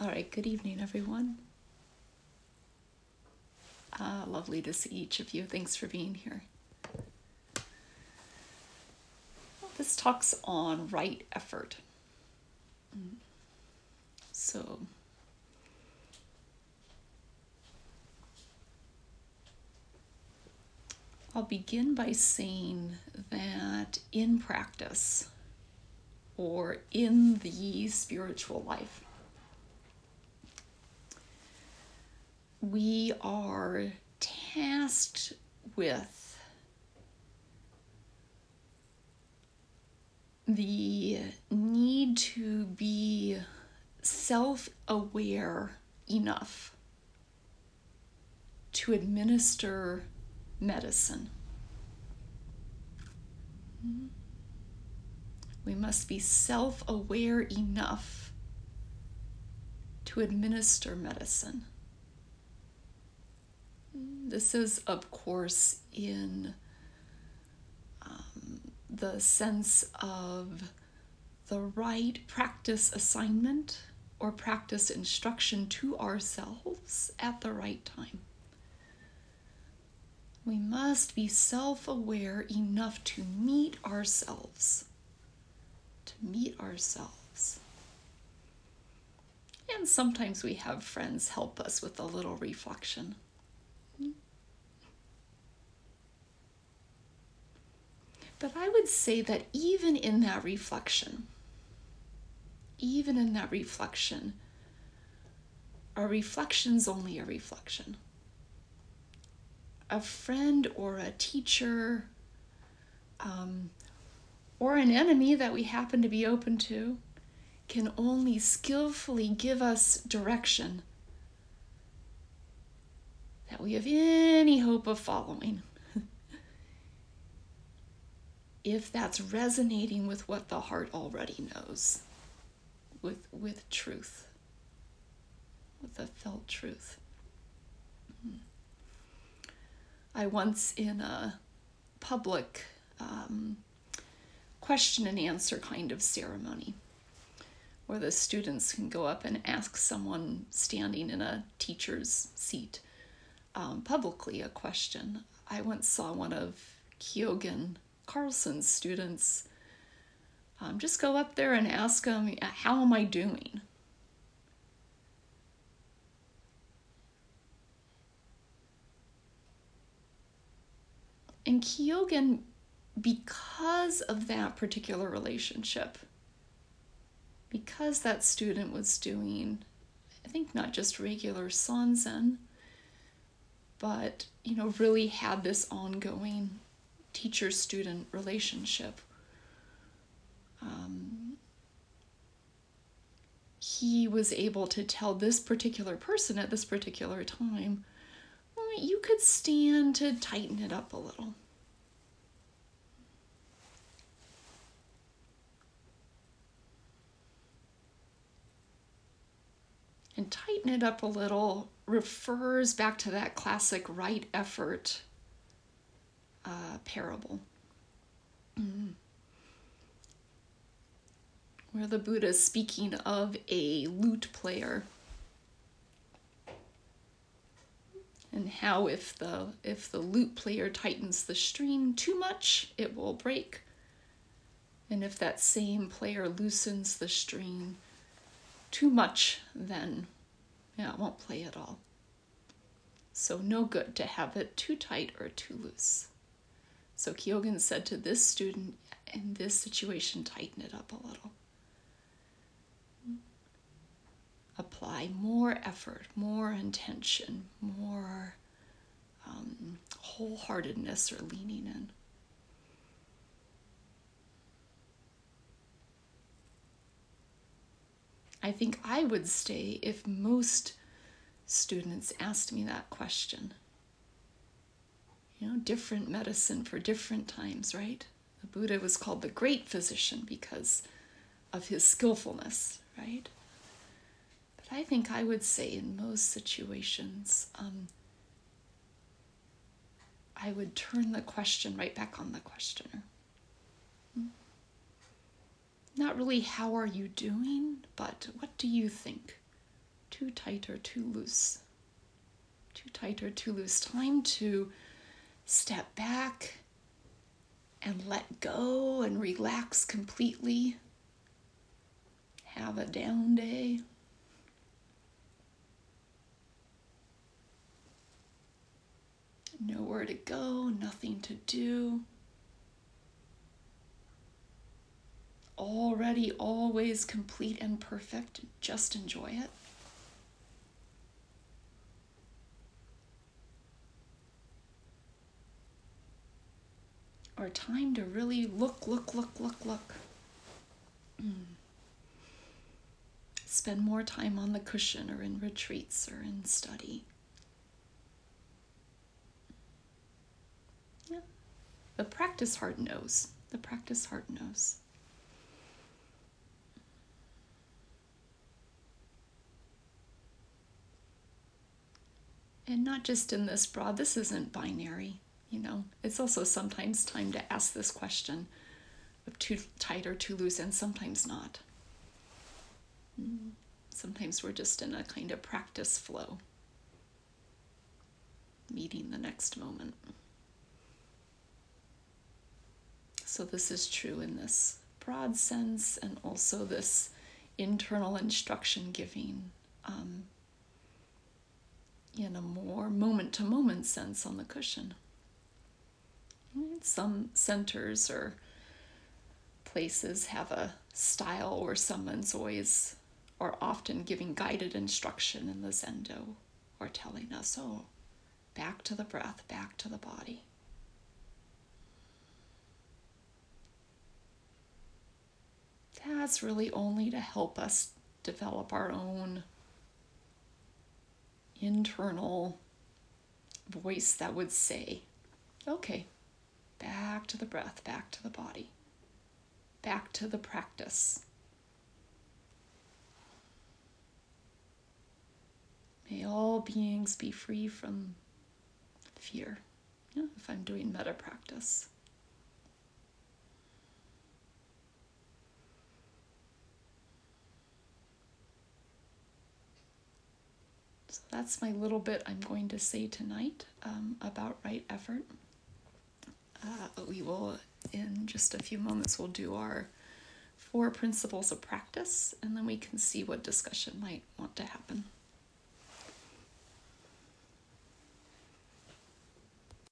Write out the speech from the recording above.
All right, good evening, everyone. Ah, lovely to see each of you. Thanks for being here. This talks on right effort. So, I'll begin by saying that in practice or in the spiritual life, we are tasked with the need to be self aware enough to administer medicine. Mm-hmm. We must be self aware enough to administer medicine. This is, of course, in um, the sense of the right practice assignment or practice instruction to ourselves at the right time. We must be self aware enough to meet ourselves. To meet ourselves. And sometimes we have friends help us with a little reflection. But I would say that even in that reflection, even in that reflection, a reflection's only a reflection. A friend or a teacher um, or an enemy that we happen to be open to can only skillfully give us direction that we have any hope of following if that's resonating with what the heart already knows, with, with truth, with the felt truth. Hmm. I once, in a public um, question and answer kind of ceremony, where the students can go up and ask someone standing in a teacher's seat um, publicly a question. I once saw one of Kyogen Carlson's students um, just go up there and ask them, How am I doing? And Kyogen, because of that particular relationship, because that student was doing, I think, not just regular sanzen, but, you know, really had this ongoing teacher student relationship. Um, he was able to tell this particular person at this particular time, well, you could stand to tighten it up a little. And tighten it up a little refers back to that classic right effort uh, parable. Mm. Where the Buddha is speaking of a lute player and how if the if the lute player tightens the string too much, it will break. And if that same player loosens the string too much, then yeah, it won't play at all. So no good to have it too tight or too loose. So Kyogen said to this student, in this situation, tighten it up a little. Apply more effort, more intention, more um, wholeheartedness or leaning in. I think I would stay if most students asked me that question. You know, different medicine for different times, right? The Buddha was called the great physician because of his skillfulness, right? But I think I would say in most situations, um, I would turn the question right back on the questioner. Hmm? Not really, how are you doing, but what do you think? too tight or too loose. Too tight or too loose. Time to step back and let go and relax completely. Have a down day. Nowhere to go, nothing to do. Already, always complete and perfect. Just enjoy it. Time to really look, look, look, look, look. Mm. Spend more time on the cushion or in retreats or in study. Yeah. The practice heart knows. The practice heart knows. And not just in this broad, this isn't binary, you know. It's also sometimes time to ask this question of too tight or too loose, and sometimes not. Mm. Sometimes we're just in a kind of practice flow, meeting the next moment. So, this is true in this broad sense and also this internal instruction giving um, in a more moment to moment sense on the cushion. Some centers or places have a style where someone's always or often giving guided instruction in the zendo or telling us, oh, back to the breath, back to the body. that's really only to help us develop our own internal voice that would say, okay, back to the breath, back to the body, back to the practice. May all beings be free from fear yeah, if I'm doing metta practice. So that's my little bit I'm going to say tonight um, about right effort. Uh, we will, in just a few moments, we'll do our four principles of practice, and then we can see what discussion might want to happen.